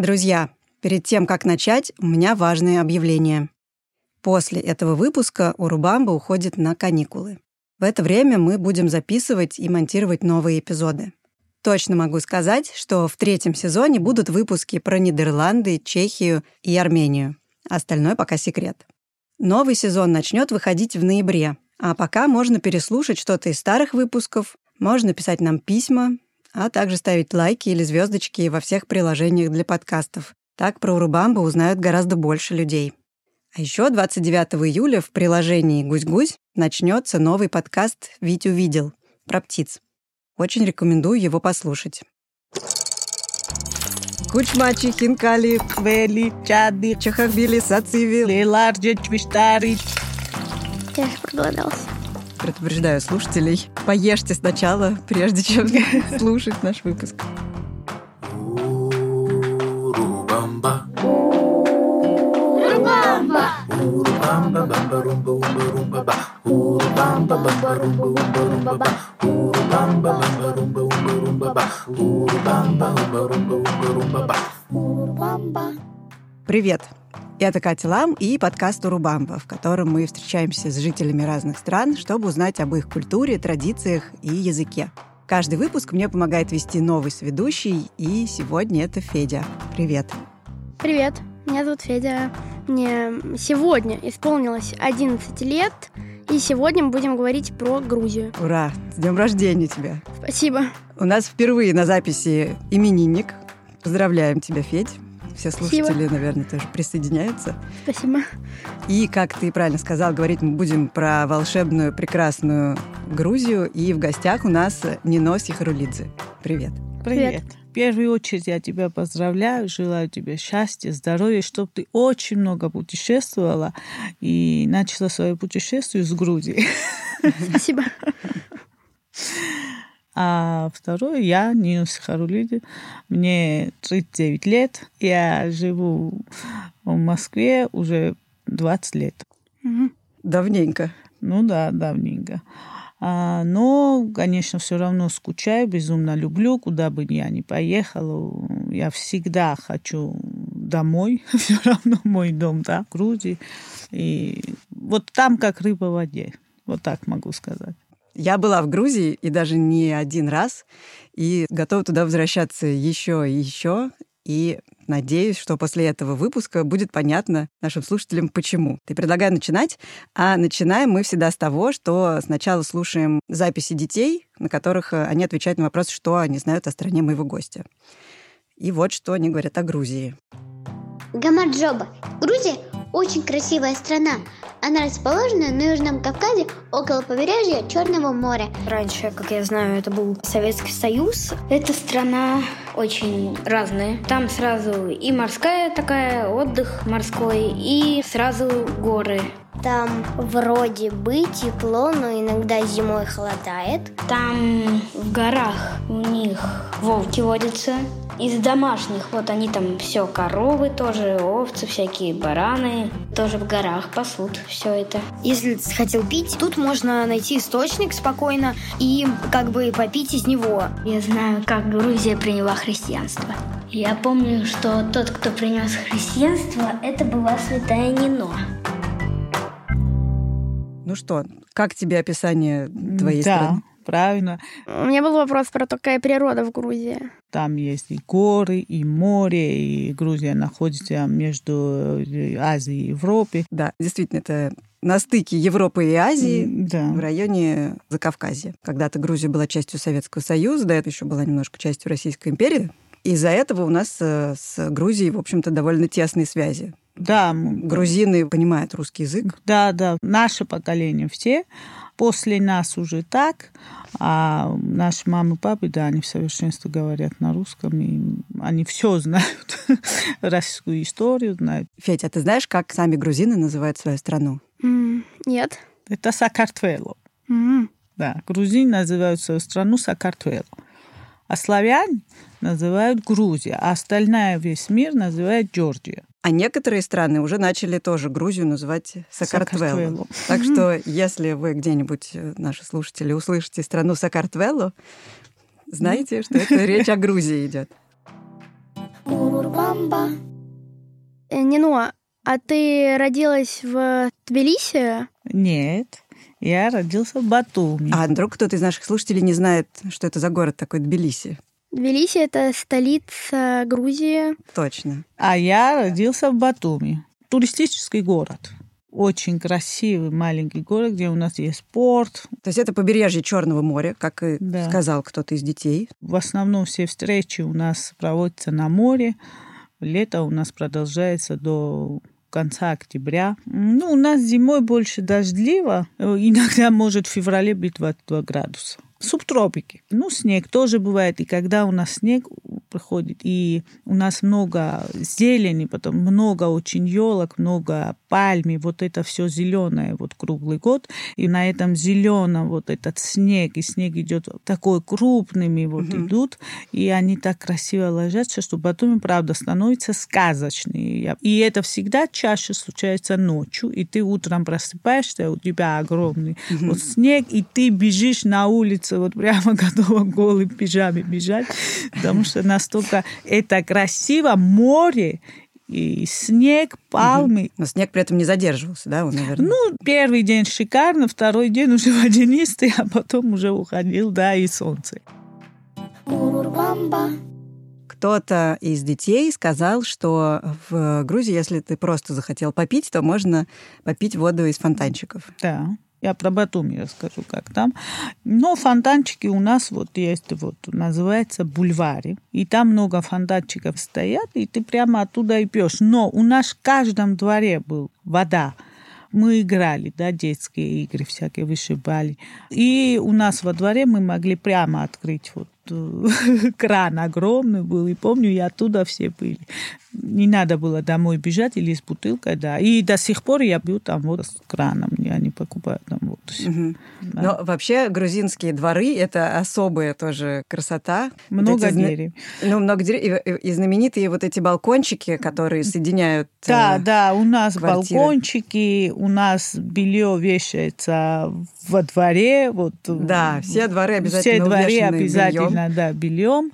Друзья, перед тем, как начать, у меня важное объявление. После этого выпуска Урубамба уходит на каникулы. В это время мы будем записывать и монтировать новые эпизоды. Точно могу сказать, что в третьем сезоне будут выпуски про Нидерланды, Чехию и Армению. Остальное пока секрет. Новый сезон начнет выходить в ноябре, а пока можно переслушать что-то из старых выпусков, можно писать нам письма, а также ставить лайки или звездочки во всех приложениях для подкастов. Так про Урубамбу узнают гораздо больше людей. А еще 29 июля в приложении «Гусь-гусь» начнется новый подкаст «Вить увидел» про птиц. Очень рекомендую его послушать. Кучмачи, хинкали, вели, чады, чахахбили, сациви, леларджи, чвиштари. Я проголодался. Предупреждаю слушателей, поешьте сначала, прежде чем слушать наш выпуск. Урубамба. Урубамба, бамба, румба, умба, румба, ба. Урубамба, бамба, румба, умба, румба, ба. Урубамба, бамба, румба, умба, румба, ба. Урубамба, умба, румба, умба, румба, ба. Привет! Это Катя Лам и подкаст «Урубамба», в котором мы встречаемся с жителями разных стран, чтобы узнать об их культуре, традициях и языке. Каждый выпуск мне помогает вести новый сведущий, и сегодня это Федя. Привет! Привет, меня зовут Федя. Мне сегодня исполнилось 11 лет, и сегодня мы будем говорить про Грузию. Ура! С днем рождения тебя! Спасибо. У нас впервые на записи именинник. Поздравляем тебя, Федь. Все Спасибо. слушатели, наверное, тоже присоединяются. Спасибо. И, как ты правильно сказал, говорить мы будем про волшебную, прекрасную Грузию. И в гостях у нас Нино Сихарулидзе. Привет. Привет. В первую очередь я тебя поздравляю, желаю тебе счастья, здоровья, чтобы ты очень много путешествовала и начала свое путешествие с Грузии. Спасибо. А второе, я Нинус Харулиди, мне 39 лет, я живу в Москве уже 20 лет. Давненько. Ну да, давненько. А, но, конечно, все равно скучаю, безумно люблю, куда бы я ни поехала. Я всегда хочу домой, все равно мой дом, да, в Грузии. И вот там как рыба в воде, вот так могу сказать. Я была в Грузии и даже не один раз, и готова туда возвращаться еще и еще. И надеюсь, что после этого выпуска будет понятно нашим слушателям, почему. Ты предлагаю начинать, а начинаем мы всегда с того, что сначала слушаем записи детей, на которых э, они отвечают на вопрос, что они знают о стране моего гостя. И вот что они говорят о Грузии. Гамарджоба. Грузия очень красивая страна. Она расположена на Южном Кавказе около побережья Черного моря. Раньше, как я знаю, это был Советский Союз. Эта страна очень разная. Там сразу и морская такая, отдых морской, и сразу горы. Там вроде бы тепло, но иногда зимой холодает. Там в горах у них волки водятся. Из домашних, вот они там все, коровы тоже, овцы всякие, бараны. Тоже в горах пасут все это. Если ты хотел пить, тут можно найти источник спокойно и как бы попить из него. Я знаю, как Грузия приняла христианство. Я помню, что тот, кто принес христианство, это была святая Нино. Ну что, как тебе описание твоей да, страны? правильно. У меня был вопрос про то, какая природа в Грузии. Там есть и горы, и море, и Грузия находится между э, Азией и Европой. Да, действительно, это на стыке Европы и Азии. Да. в районе Закавказья. Когда-то Грузия была частью Советского Союза, до этого еще была немножко частью Российской империи. Из-за этого у нас э, с Грузией, в общем-то, довольно тесные связи. Да, Грузины понимают русский язык. Да, да, наше поколение все. После нас уже так, а наши мамы и папы, да, они в совершенстве говорят на русском, и они все знают, российскую историю знают. Федя, а ты знаешь, как сами грузины называют свою страну? Нет. Это Сакартвело. Да, грузин называют свою страну Сакартвело. А славяне называют Грузия, а остальная весь мир называет Джорджия. А некоторые страны уже начали тоже Грузию называть. Сакартвело. Так что, если вы где-нибудь, э, наши слушатели, услышите страну Сакартвело, знаете, что это речь о Грузии идет. Э, Нино, а ты родилась в Тбилиси? Нет, я родился в Батуми. А вдруг кто-то из наших слушателей не знает, что это за город такой Тбилиси? Тбилиси — это столица Грузии. Точно. А я родился в Батуми. Туристический город. Очень красивый маленький город, где у нас есть порт. То есть это побережье Черного моря, как и Да. сказал кто-то из детей. В основном все встречи у нас проводятся на море. Лето у нас продолжается до конца октября. Ну, у нас зимой больше дождливо. Иногда может в феврале быть 22 градуса. Субтропики. Ну, снег тоже бывает. И когда у нас снег приходит, и у нас много зелени, потом много очень елок, много пальми, вот это все зеленое вот круглый год. И на этом зеленом вот этот снег, и снег идет такой крупными вот идут, и они так красиво ложатся, что потом, правда, становится сказочный. И это всегда чаще случается ночью, и ты утром просыпаешься, у тебя огромный вот снег, и ты бежишь на улице, вот прямо готова в голой пижаме бежать, потому что настолько это красиво, море, и снег, пальмы, Но снег при этом не задерживался, да, он, наверное? ну, первый день шикарно, второй день уже водянистый, а потом уже уходил, да, и солнце. Кто-то из детей сказал, что в Грузии, если ты просто захотел попить, то можно попить воду из фонтанчиков. Да. Я про Батуми расскажу, как там. Но фонтанчики у нас вот есть, вот называется бульвари. И там много фонтанчиков стоят, и ты прямо оттуда и пьешь. Но у нас в каждом дворе был вода. Мы играли, да, детские игры всякие вышибали. И у нас во дворе мы могли прямо открыть вот кран огромный был, и помню, и оттуда все были. Не надо было домой бежать или с бутылкой, да. И до сих пор я пью там вот с краном, я не покупаю там воду. Мгм. Да. Но вообще грузинские дворы — это особая тоже красота. Вот Много эти зна- деревьев. Ну, много деревьев. И, и знаменитые вот эти балкончики, которые соединяют... Да, э, да, у нас квартиры. балкончики, у нас белье вешается во дворе, вот. Да, все дворы обязательно Все дворы увешаны обязательно, да, бельем.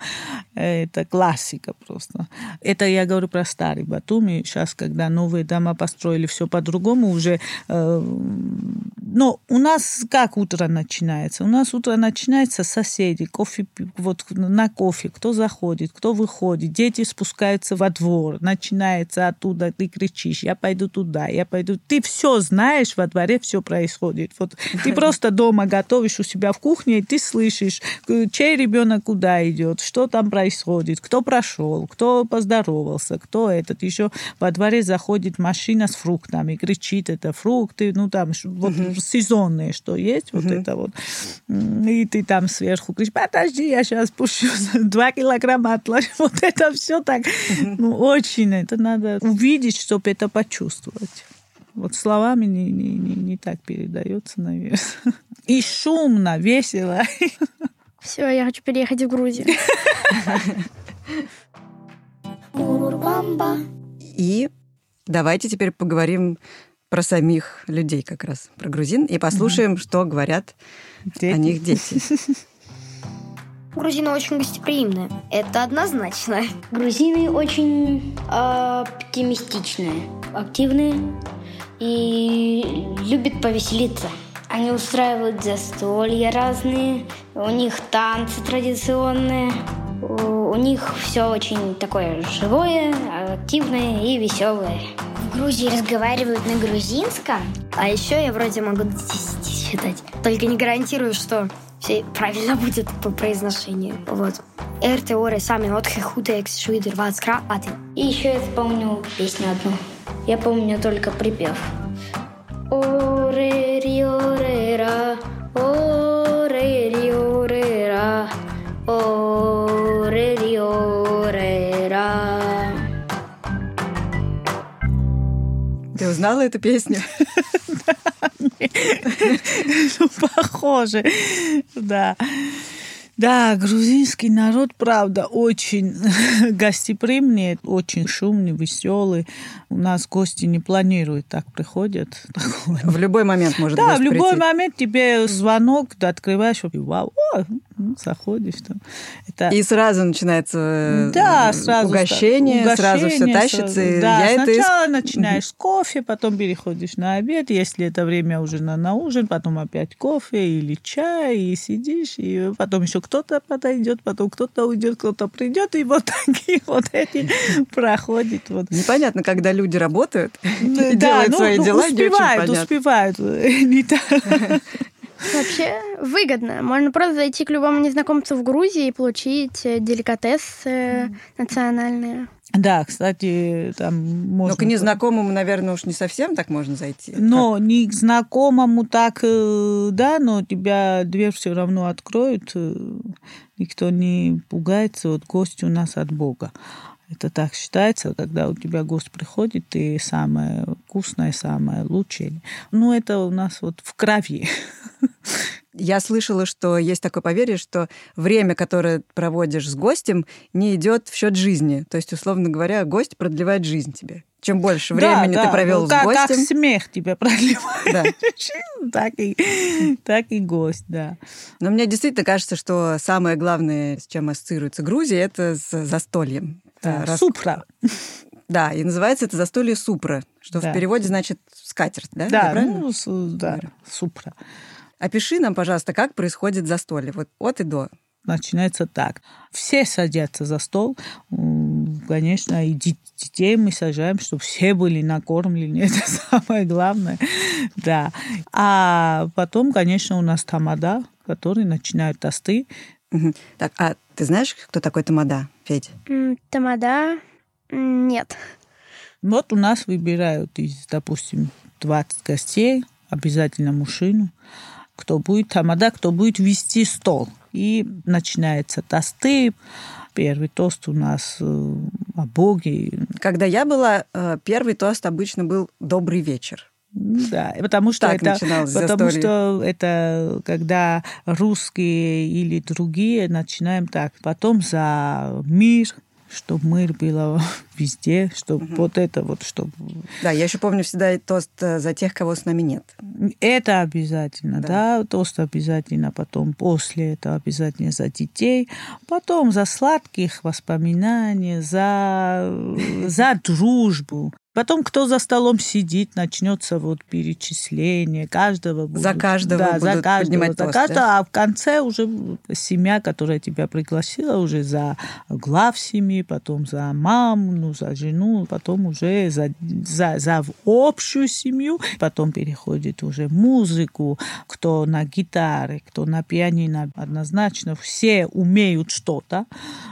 Это классика просто. Это я говорю про старый Батуми. Сейчас, когда новые дома построили, все по-другому уже. э, Но у нас как утро начинается? У нас утро начинается с соседей, кофе, вот на кофе, кто заходит, кто выходит, дети спускаются во двор, начинается оттуда, ты кричишь, я пойду туда, я пойду. Ты все знаешь, во дворе все происходит. Вот ты просто дома готовишь у себя в кухне, и ты слышишь, чей ребенок куда идет, что там происходит, кто прошел, кто поздоровался, кто этот. Еще во дворе заходит машина с фруктами, кричит, это фрукты, ну там вот сезонные, что есть, вот это вот. И ты там сверху кричишь, подожди, я сейчас пущу два килограмма отложу. Вот это все так, ну очень, это надо увидеть, чтобы это почувствовать. Вот словами не, не, не, не так передается, наверное. И шумно, весело. Все, я хочу переехать в Грузию. И давайте теперь поговорим про самих людей как раз, про грузин, и послушаем, что говорят Дети. о них дети. Грузины очень гостеприимные. Это однозначно. Грузины очень оптимистичные, активные и любят повеселиться. Они устраивают застолья разные, у них танцы традиционные, у, у них все очень такое живое, активное и веселое. В Грузии разговаривают на грузинском. А еще я вроде могу до 10 считать. Только не гарантирую, что все правильно будет по произношению. Вот. Эр теория сами отхе хуте экс шуидер вацкра аты. И еще я помню песню одну. Я помню только припев. Орериорера, Ты узнала эту песню? Ну, похоже, да. Да, грузинский народ, правда, очень гостеприимный, очень шумный, веселый. У нас гости не планируют, так приходят. В любой момент может Да, в любой прийти. момент тебе звонок, ты открываешь, и вау, о, ну, заходишь там. Это... И сразу начинается э, Да, сразу угощение, ста- сразу все угощение, тащится. сразу. и Да, я это сначала начинаешь с кофе, потом переходишь на обед, если это время уже на, на ужин, потом опять кофе или чай, и сидишь, и потом еще кто-то подойдет, потом кто-то уйдет, кто-то придет, и вот такие вот эти проходит. Вот. Непонятно, когда люди работают и Да, делают ну, свои ну, дела, не очень успевают, понятно. успевают. Не так. Вообще выгодно. Можно просто зайти к любому незнакомцу в Грузии и получить э, деликатесы национальные. Да, кстати, там можно... Но к незнакомому, наверное, уж не совсем так можно зайти. Но не к знакомому так, э, да, но тебя дверь все равно откроют. э, Никто не пугается. Вот гость у нас от Бога. Это так считается, когда у тебя гость приходит, ты самое вкусное, самое лучшее. Ну, это у нас вот в крови. Я слышала, что есть такое поверье, что время, которое проводишь с гостем, не идет в счет жизни. То есть, условно говоря, гость продлевает жизнь тебе. Чем больше времени Да, ты да, провел ну, с как, гостем, Как смех тебя продлевает, Да. так, и, так и гость, да. Но мне действительно кажется, что самое главное, с чем ассоциируется Грузия, это с застольем. Да, Раз- Супра. Да, и называется это застолье супра, что Да. в переводе значит скатерть, да? Да, ну, с- да, супра. Опиши нам, пожалуйста, как происходит застолье, вот от и до. начинается так. Все садятся за стол. Конечно, и детей мы сажаем, чтобы все были накормлены. Это самое главное. Да. А потом, конечно, у нас тамада, которые начинают тосты. Так, а ты знаешь, кто такой Тамада, Федь? Тамада? Нет. Вот у нас выбирают из, допустим, 20 гостей, обязательно мужчину, кто будет тамада, кто будет вести стол. И начинается тосты. Первый тост у нас э, о Боге, Когда я была, э, первый тост обычно был «Добрый вечер». Да, потому что Так это, потому застолье. что это когда русские или другие начинаем так, потом за мир, чтобы мир было везде, чтобы вот это вот, чтобы Да, я еще помню всегда тост э, за тех, кого с нами нет. это обязательно, Да. да. тост обязательно, потом после этого обязательно за детей, потом за сладких воспоминаний, за, за дружбу. Потом, кто за столом сидит, начнется вот перечисление каждого. За будут- каждого да, за будут каждого, поднимать за тост, каждого, да? а в конце уже семья, которая тебя пригласила, уже за глав семьи, потом за маму, ну, за жену, потом уже за, за, за общую семью, потом переходит уже музыку, кто на гитаре, кто на пианино, однозначно все умеют что-то.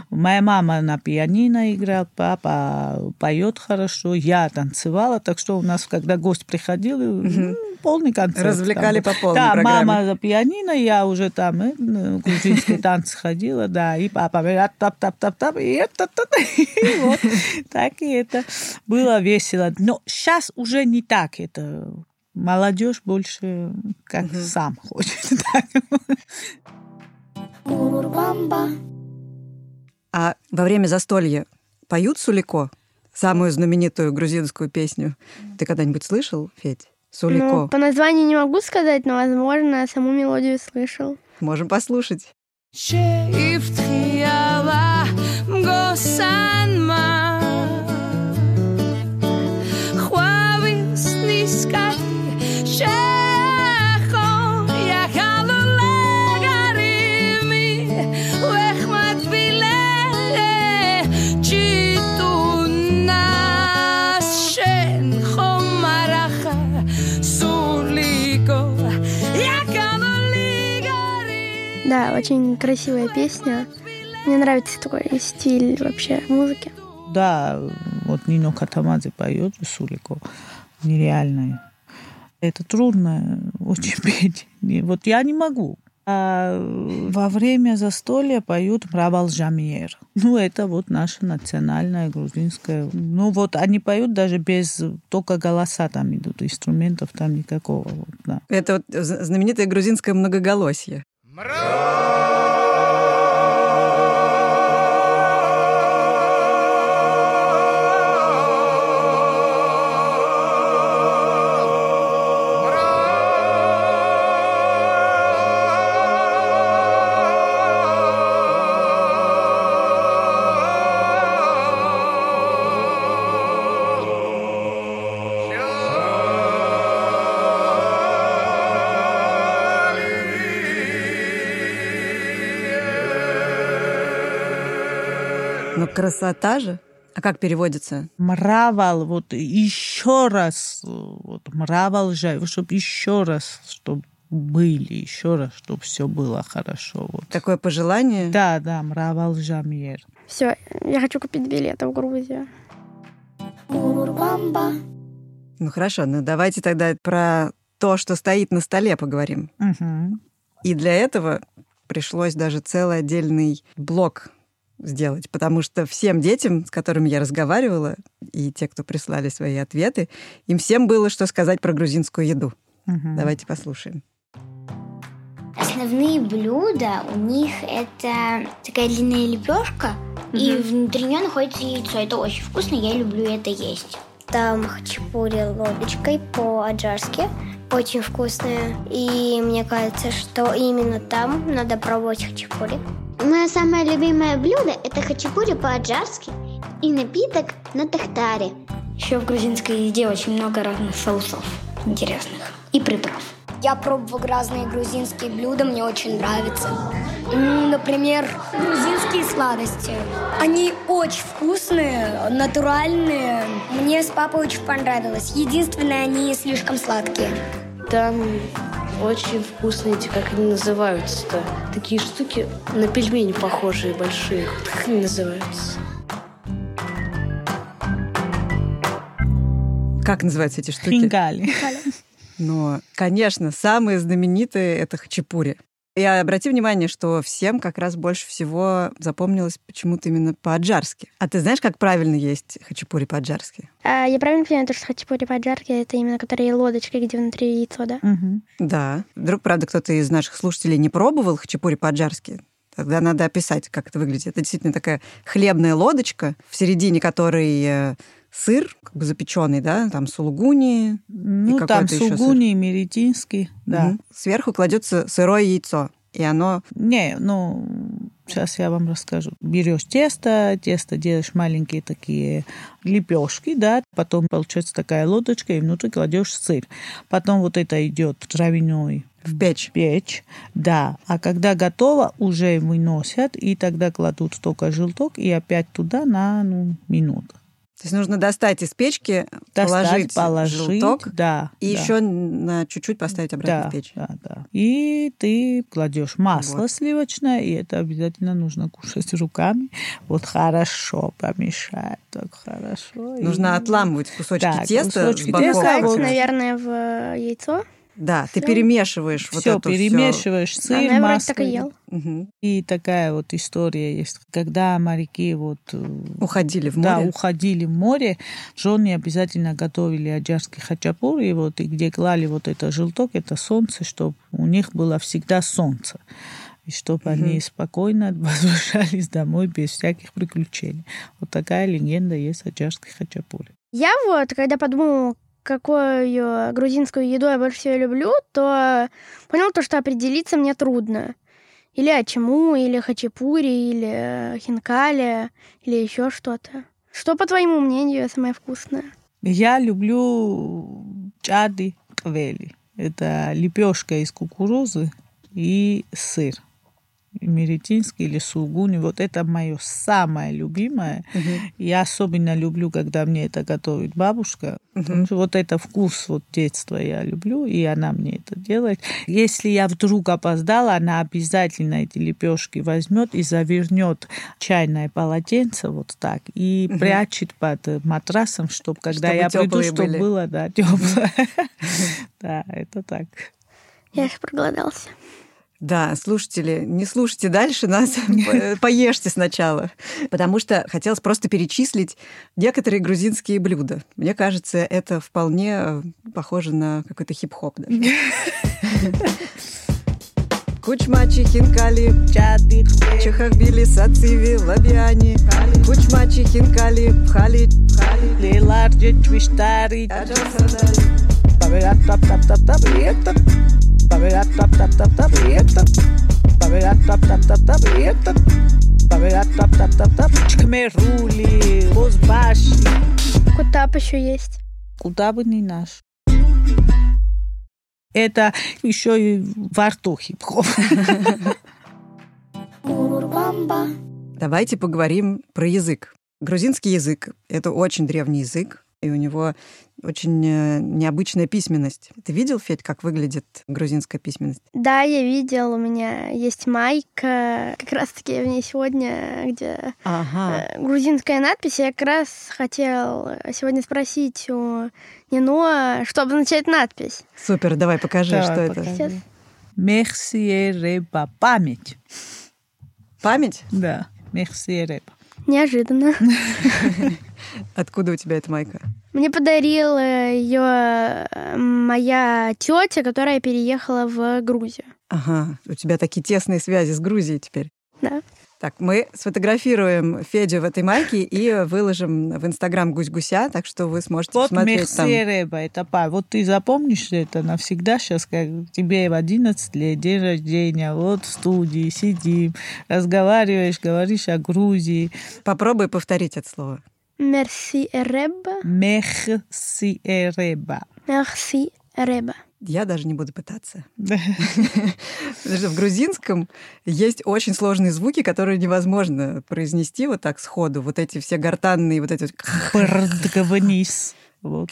Моя мама на пианино играла, папа поет хорошо, я танцевала, так что у нас, когда гость приходил, м, полный концерт. Развлекали там по полной Да, программе. мама за пианино, я уже там э, на грузинские танцы ходила, да, и папа тап-тап-тап-тап, и это, и вот, так и это было весело. Но сейчас уже не так это. Молодежь больше как сам хочет. А во время застолья поют сулико? самую знаменитую грузинскую песню. Ты когда-нибудь слышал, Федь? Сулико. Ну, по названию не могу сказать, но, возможно, саму мелодию слышал. Можем послушать. Да, очень красивая песня. Мне нравится такой стиль вообще музыки. Да, вот Нино Катамадзе поет Сулико. Нереальное. Это трудно очень петь. Вот я не могу. А во время застолья поют Мравал Жамиер. Ну, это вот наша национальная грузинская. Ну, вот они поют даже без только голоса там идут, инструментов там никакого. Вот, да. Это вот знаменитое грузинское มร Красота же. А как переводится? Мравал, вот еще раз, вот мравал же, чтобы еще раз, чтобы были, еще раз, чтобы все было хорошо. Вот. Такое пожелание? Да, да, мравал жамьер. Все, я хочу купить билеты в Грузию. Ну хорошо, ну давайте тогда про то, что стоит на столе, поговорим. Мгм. И для этого пришлось даже целый отдельный блок сделать, потому что всем детям, с которыми я разговаривала, и те, кто прислали свои ответы, им всем было что сказать про грузинскую еду. Мгм. Давайте послушаем. Основные блюда у них это такая длинная лепешка, и внутри нее находится яйцо. Это очень вкусно, я люблю это есть. Там хачапури лодочкой по-аджарски. Очень вкусная. И мне кажется, что именно там надо пробовать хачапури. Мое самое любимое блюдо – это хачапури по-аджарски и напиток на тахтаре. Еще в грузинской еде очень много разных соусов интересных и приправ. Я пробовал разные грузинские блюда, мне очень нравится. Например, грузинские сладости. Они очень вкусные, натуральные. Мне с папой очень понравилось. Единственное, они слишком сладкие. Там очень вкусные эти, как они называются-то, такие штуки на пельмени похожие большие. Как они называются? Как называются эти штуки? Хингали. Но, конечно, самые знаменитые — это хачапури. Я обрати внимание, что всем как раз больше всего запомнилось почему-то именно по-аджарски. А ты знаешь, как правильно есть хачапури по-аджарски? А я правильно понимаю, то, что хачапури по-аджарски это именно которые лодочкой, где внутри яйцо, да? Мгм. Да. Вдруг, правда, кто-то из наших слушателей не пробовал хачапури по-аджарски, тогда надо описать, как это выглядит. Это действительно такая хлебная лодочка, в середине которой э, сыр, как бы запеченный, да, там сулугуни. Ну, там какой-то ещё сыр. сугуни, меретинский, да. Мгм. Сверху кладется сырое яйцо. И оно Не, ну, сейчас я вам расскажу. Берешь тесто, тесто делаешь маленькие такие лепешки, да, потом получается такая лодочка, и внутри кладешь сыр. Потом вот это идет травяной в печь. печь, да. А когда готово, уже выносят, и тогда кладут только желток, и опять туда на ну, минуту. То есть нужно достать из печки, Достать, положить, положить, желток да. и да. еще на чуть-чуть поставить обратно да, в печь. Да, да. И ты кладешь масло Вот. сливочное, и это обязательно нужно кушать руками. Вот хорошо помешать, так хорошо. Нужно И- отламывать кусочки Да, теста кусочки с боков. теста, Бросать, вот. наверное, в э, яйцо. Да, ты перемешиваешь вот все это перемешиваешь А, сыр, вроде масло. так и ел. Мгм. И такая вот история есть. Когда моряки вот э, Уходили в да, море. уходили в море, жены обязательно готовили аджарский хачапур, и вот и где клали вот это желток, это солнце, чтобы у них было всегда солнце. И чтобы они спокойно возвращались домой без всяких приключений. Вот такая легенда есть о аджарской хачапуре. Я вот, когда подумала, какую грузинскую еду я больше всего люблю, то понял то, что определиться мне трудно. Или ачему, или хачапури, или э, хинкали, или еще что-то. Что, по твоему мнению, самое вкусное? Я люблю чады квели. Это лепешка из кукурузы и сыр. Меретинский или сугуни. Вот это мое самое любимое. Мгм. Я особенно люблю, когда мне это готовит бабушка. Потому что вот это вкус вот детства я люблю, и она мне это делает. Если я вдруг опоздала, она обязательно эти лепешки возьмет и завернет чайное полотенце вот так и прячет под матрасом, чтобы когда Чтобы я приду, чтобы было да, теплое. Да, это так. Я же проголодался. Да, слушатели, не слушайте дальше нас, по- поешьте сначала. Потому что хотелось просто перечислить некоторые грузинские блюда. Мне кажется, это вполне э, похоже на какой-то хип-хоп даже. Кучмачи, хинкали, Чады, чахахбили, сациви, лабиани, кучмачи, хинкали, пхали, леларджи, чвиштари, Павеат, тап, тап, тап, тап, и это. Павеат, тап, тап, тап, тап, и это. Павеат, тап, тап, тап, тап, и это. Павеат, тап, тап, тап, тап. Чкмерули, Озбаши. Кутап еще есть. Куда бы ни наш. Это еще и во рту хип-хоп. Давайте поговорим про язык. Грузинский язык — это очень древний язык, и у него очень э, необычная письменность. Ты видел, Федь, как выглядит грузинская письменность? Да, я видел, у меня есть майка, как раз-таки в ней сегодня, где Ага. э, грузинская надпись. Я как раз хотел сегодня спросить у Нино, что обозначает надпись. Супер, давай покажи, Давай, что это. покажи. Сейчас. Мерсиереба. Память. Память? Да, мерсиереба. Неожиданно. Откуда у тебя эта майка? Мне подарила ее моя тетя, которая переехала в Грузию. Ага, у тебя такие тесные связи с Грузией теперь. Да. Так, мы сфотографируем Федю в этой майке и выложим в Инстаграм Гусь-Гуся, так что вы сможете Вот посмотреть там. мерсиереба, это па. Вот ты запомнишь это навсегда сейчас, как тебе в 11 лет, день рождения, вот в студии сидим, разговариваешь, говоришь о Грузии. Попробуй повторить это слово. Мерси Эреба. Мерсиереба. Мерси Эреба. Я даже не буду пытаться. Потому что в грузинском есть очень сложные звуки, которые невозможно произнести вот так сходу. Вот эти все гортанные, вот эти вот... Продгавнис. Вот,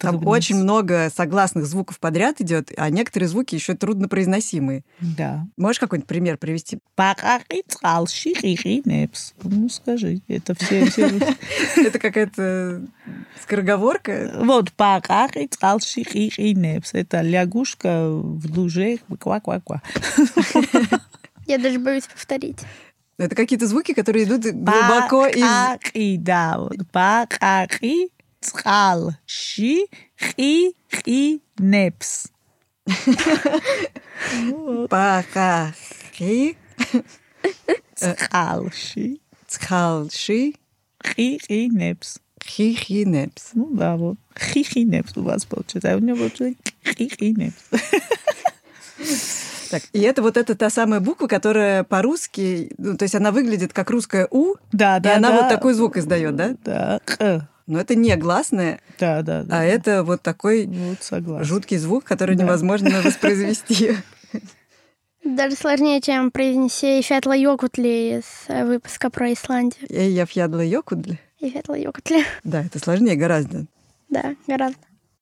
Там очень много согласных звуков подряд идет, а некоторые звуки еще труднопроизносимые. Да. Можешь какой-нибудь пример привести? Ну, скажи, это все... Это какая-то скороговорка? Вот. Это лягушка в луже. Ква-ква-ква. Я даже боюсь повторить. Это какие-то звуки, которые идут глубоко из... Да. вот. Цалши непс. Пахахи, Цалши цхалши, непс. хихинепс. Ну да, вот. Хихинепс у вас получается. А у него получается хихинепс. Так, и это вот эта та самая буква, которая по-русски, ну, то есть она выглядит как русская «у», Да, и да, она да. вот такой звук издает, да? Да. Но это не гласное, да, да. да. а это вот такой Вот жуткий звук, который Да. невозможно воспроизвести. Даже сложнее, чем произнести Фетла Йокутли из э, выпуска про Исландию. Эй, я фьядла йокудль. Фетла Йокутли. Да, это сложнее гораздо. Да, гораздо.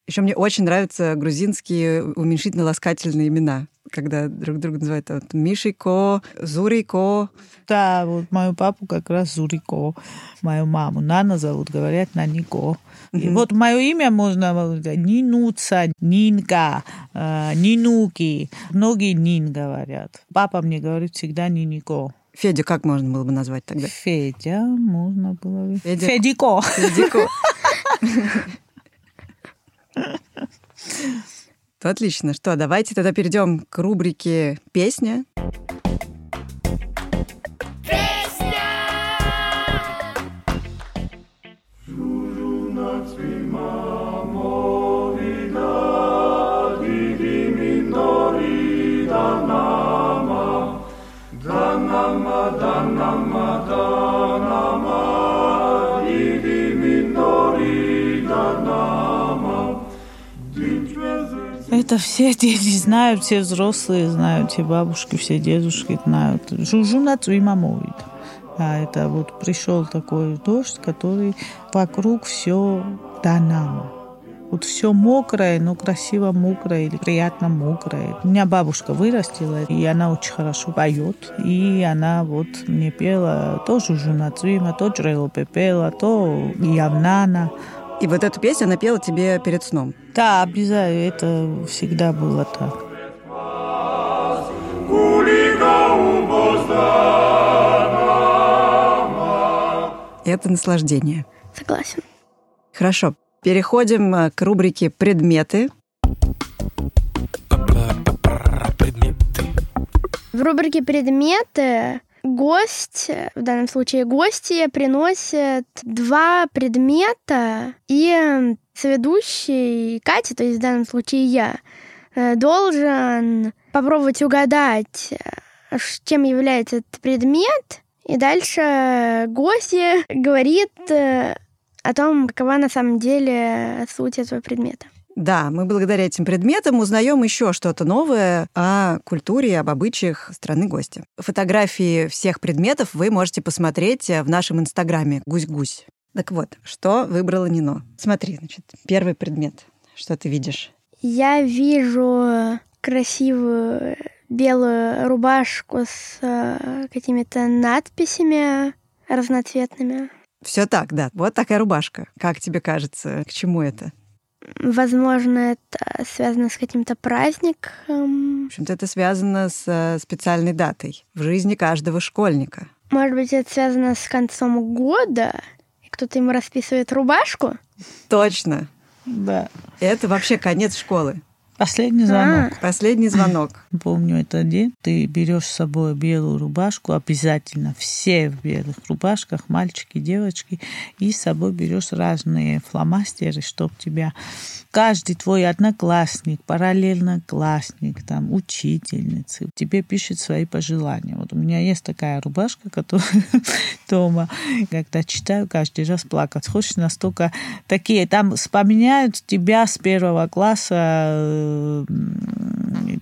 Еще мне очень нравятся грузинские уменьшительно-ласкательные имена, когда друг друга называют вот, Мишико, Зурико. Да, вот мою папу как раз Зурико, мою маму Нана зовут, говорят Нанико. И вот мое имя можно Нинуца, Нинка, э, Нинуки. Многие Нин говорят. Папа мне говорит всегда Нинико. Федю как можно было бы назвать тогда? Федя, можно было бы. Федя. Федико. Федико. То отлично. Что, давайте тогда перейдем к рубрике «Песня». Это все дети знают, все взрослые знают, все бабушки, все дедушки знают. Жужуна цуимамовит. А это вот пришел такой дождь, который вокруг все данама. Вот все мокрое, но красиво мокрое или приятно мокрое. У меня бабушка вырастила, и она очень хорошо поет. И она вот мне пела то Жужуна Цуима, то Джрело Пепела, то Явнана. И вот эту песню она пела тебе перед сном. Да, обязательно, это всегда было так. Это наслаждение. Согласен. Хорошо. Переходим э, к рубрике «Предметы». В рубрике «Предметы» гость, в данном случае гости, приносят два предмета, и соведущий Катя, то есть в данном случае я, э, должен попробовать угадать, э, чем является этот предмет, и дальше гость говорит э, о том, какова на самом деле суть этого предмета. Да, мы благодаря этим предметам узнаем еще что-то новое о культуре об обычаях страны гостя. Фотографии всех предметов вы можете посмотреть в нашем инстаграме «Гусь-гусь». Так вот, что выбрала Нино? Смотри, значит, первый предмет. Что ты видишь? Я вижу красивую белую рубашку с э, какими-то надписями разноцветными. Все так, да. Вот такая рубашка. Как тебе кажется, к чему это? Возможно, это связано с каким-то праздником. В общем-то, это связано с э, специальной датой в жизни каждого школьника. Может быть, это связано с концом года, и кто-то ему расписывает рубашку? Точно. Да. Это вообще конец школы. Последний звонок. А. Последний звонок. Помню этот день. Ты берешь с собой белую рубашку, обязательно все в белых рубашках, мальчики, девочки, и с собой берешь разные фломастеры, чтобы тебя каждый твой одноклассник, параллельно классник, там, учительницы, тебе пишет свои пожелания. Вот у меня есть такая рубашка, которую дома, когда читаю, каждый раз плакать. Хочешь настолько такие, там вспоминают тебя с первого класса и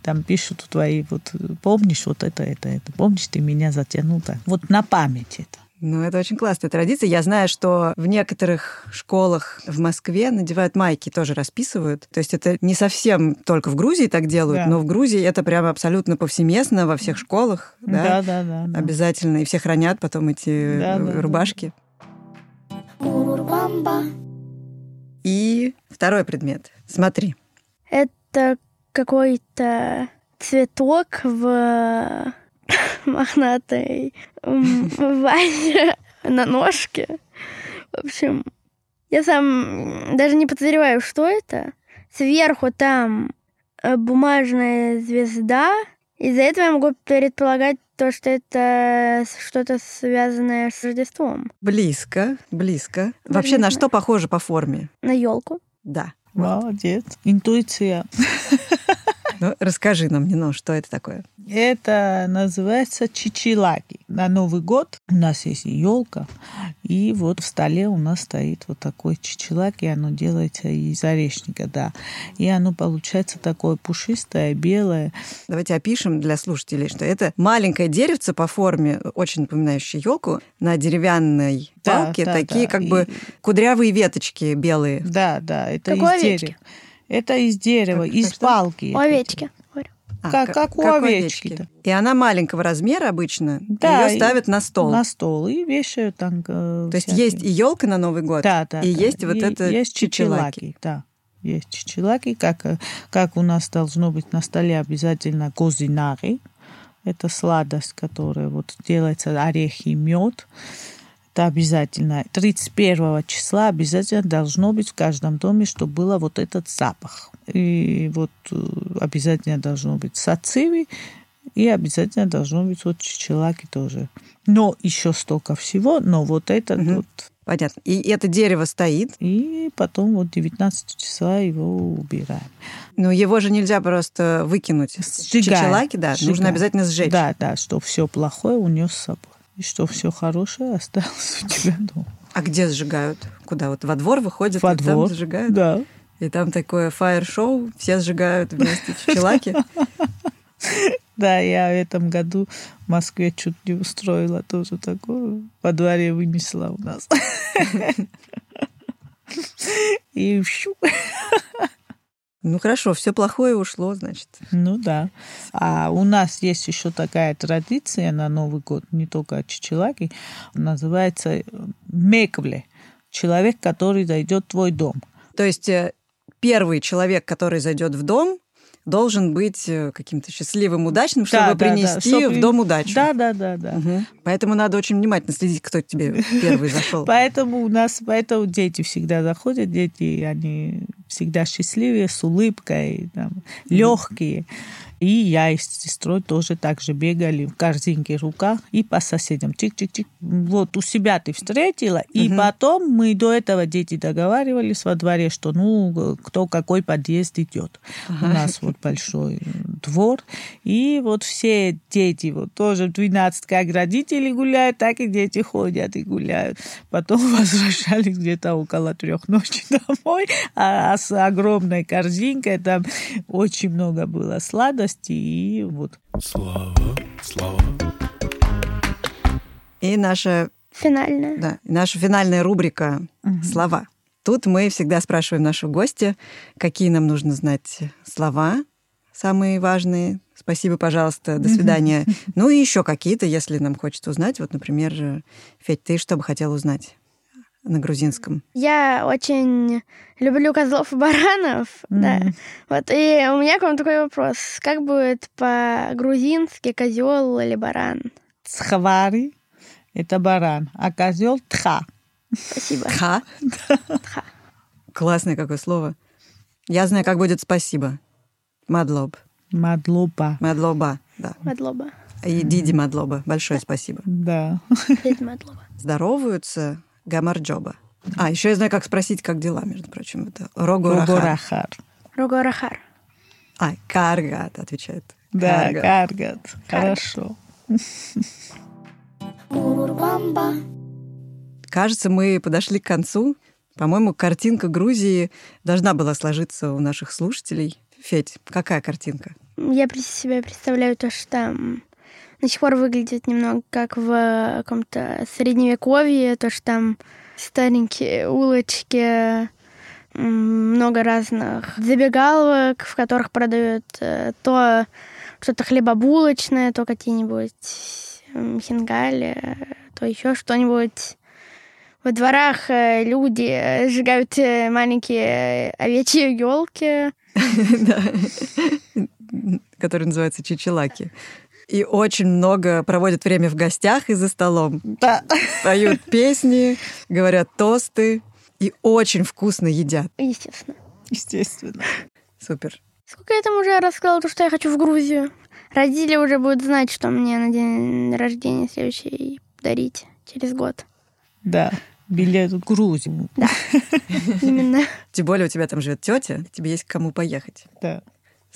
там пишут твои, вот помнишь вот это, это, это, помнишь, ты меня затянул так. Вот на память это. Ну, это очень классная традиция. Я знаю, что в некоторых школах в Москве надевают майки, тоже расписывают. То есть это не совсем только в Грузии так делают, Да. но в Грузии это прямо абсолютно повсеместно во всех школах. Да, да, да. да. Обязательно. И все хранят потом эти Да, э, да, да. рубашки. И второй предмет. Смотри. Это какой-то цветок в мохнатой вазе на ножке. В общем, я сам даже не подозреваю, что это. Сверху там э, бумажная звезда. Из-за этого я могу предполагать то, что это что-то связанное с Рождеством. Близко, близко. Вообще на что похоже по форме? На елку. Да. Молодец. Интуиция. Ну, расскажи нам, Нино, что это такое? Это называется чичилаки. На Новый год у нас есть елка, и вот в столе у нас стоит вот такой чичилаки, оно делается из орешника, да. И оно получается такое пушистое, белое. Давайте опишем для слушателей, что это маленькое деревце по форме, очень напоминающее елку, на деревянной Да, палке, да, такие да. как И- бы кудрявые веточки белые. Да, да, это Как из дерева. Это из дерева, Как- из как что? палки. У это овечки. А, Как- ка- как у овечки-то. И она маленького размера обычно. Да, Ее и- ставят на стол. На стол и вешают там. э, То есть всякие- есть и елка на Новый год, Да, да. и да. есть вот И это есть чичилаки. чичилаки. Да, есть чичилаки, как, э, как у нас должно быть на столе обязательно козинари. Это сладость, которая вот делается орехи и мед. Это обязательно. 31 числа обязательно должно быть в каждом доме, чтобы было вот этот запах. И вот э, обязательно должно быть сациви, и обязательно должно быть вот чичилаки тоже. Но еще столько всего, но вот этот Мгм. вот Понятно. И это дерево стоит, и потом вот 19 числа его убираем. но его же нельзя просто выкинуть. Сжигаем. Чичилаки, да, нужно Сжигаем. обязательно сжечь. Да, да, что все плохое унес с собой. И что все хорошее осталось у тебя дома. А где сжигают? Куда? Вот во двор выходят, Во и двор. там сжигают? Да. И там такое фаер-шоу, все сжигают вместе чичилаки. Да, я в этом году в Москве чуть не устроила тоже такое. Во дворе вынесла у нас. И щу. Ну хорошо, все плохое ушло, значит. Ну да. А у нас есть еще такая традиция на Новый год, не только чичилаки, называется э, меквле. Человек, который зайдет в твой дом. То есть э, первый человек, который зайдет в дом, должен быть э, каким-то счастливым, удачным, чтобы Да, да, да, принести чтобы- в дом удачу. Да, да, да, да. Мгм. Поэтому надо очень внимательно следить, кто к тебе первый зашел. Поэтому у нас, поэтому дети всегда заходят, дети, они всегда счастливые, с улыбкой, легкие. И я и с сестрой тоже так же бегали в корзинке в руках и по соседям. Чик-чик-чик. Вот у себя ты встретила. И Мгм. потом мы до этого дети договаривались во дворе, что ну, кто какой подъезд идет. У нас вот большой двор. И вот все дети вот тоже в 12, как родители гуляют, так и дети ходят и гуляют. Потом возвращались где-то около трех ночи домой, а с огромной корзинкой там очень много было сладостей. И вот Слава, слава. И наша, Финальная. да, наша финальная рубрика «Слова». Тут мы всегда спрашиваем нашего гостя, какие нам нужно знать слова, самые важные. Спасибо, пожалуйста, до свидания. Ну и еще какие-то, если нам хочется узнать. Вот, например, Федь, ты что бы хотел узнать на грузинском? Я очень люблю козлов и баранов. Да. Мгм. Вот, и у меня к вам такой вопрос. Как будет по-грузински козел или баран? цхвари – это баран, а козел – тха. Спасибо. Ха? Тха. Классное какое слово. Я знаю, как будет спасибо. Мадлоб. Мадлопа. Мадлоба, да. Мадлоба. И Диди Мадлоба. Большое спасибо. Да. Дядя Мадлоба. Здороваются Гамарджоба. А, еще я знаю, как спросить, как дела, между прочим. Это Рогорахар. Рогорахар. А, Каргат отвечает. Да, Каргат. каргат. Хорошо. Кажется, мы подошли к концу. По-моему, картинка Грузии должна была сложиться у наших слушателей. Федь, какая картинка? Я при себе представляю то, что там до сих пор выглядит немного как в каком-то средневековье, то, что там старенькие улочки, много разных забегаловок, в которых продают э, то что-то хлебобулочное, то какие-нибудь хингали, то еще что-нибудь. Во дворах э, люди э, сжигают э, маленькие овечьи елки. Да. Который называется Чичилаки. И очень много проводят время в гостях и за столом. Да. Поют песни, говорят тосты и очень вкусно едят. Естественно. Естественно. Супер. Сколько я там уже рассказала, то, что я хочу в Грузию? Родители уже будут знать, что мне на день рождения следующий дарить через год. Да. Билет в Грузию. Именно. Тем более у тебя там живет тетя, тебе есть к кому поехать. Да.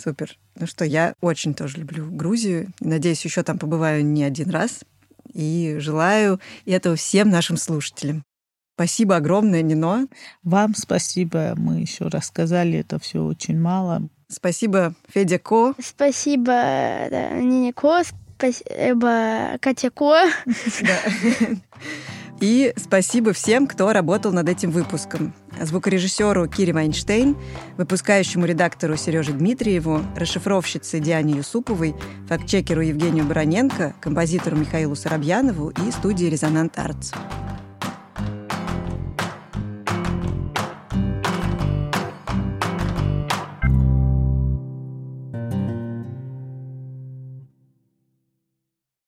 Супер. Ну что, я очень тоже люблю Грузию. Надеюсь, еще там побываю не один раз. И желаю этого всем нашим слушателям. Спасибо огромное, Нино. Вам спасибо. Мы еще рассказали это все очень мало. Спасибо, Федя Ко. Спасибо да, Нине Ко, спасибо Катя Ко. И спасибо всем, кто работал над этим выпуском. Звукорежиссеру Кире Вайнштейн, выпускающему редактору Сереже Дмитриеву, расшифровщице Диане Юсуповой, фактчекеру Евгению Бароненко, композитору Михаилу Соробьянову и студии «Резонант Артс».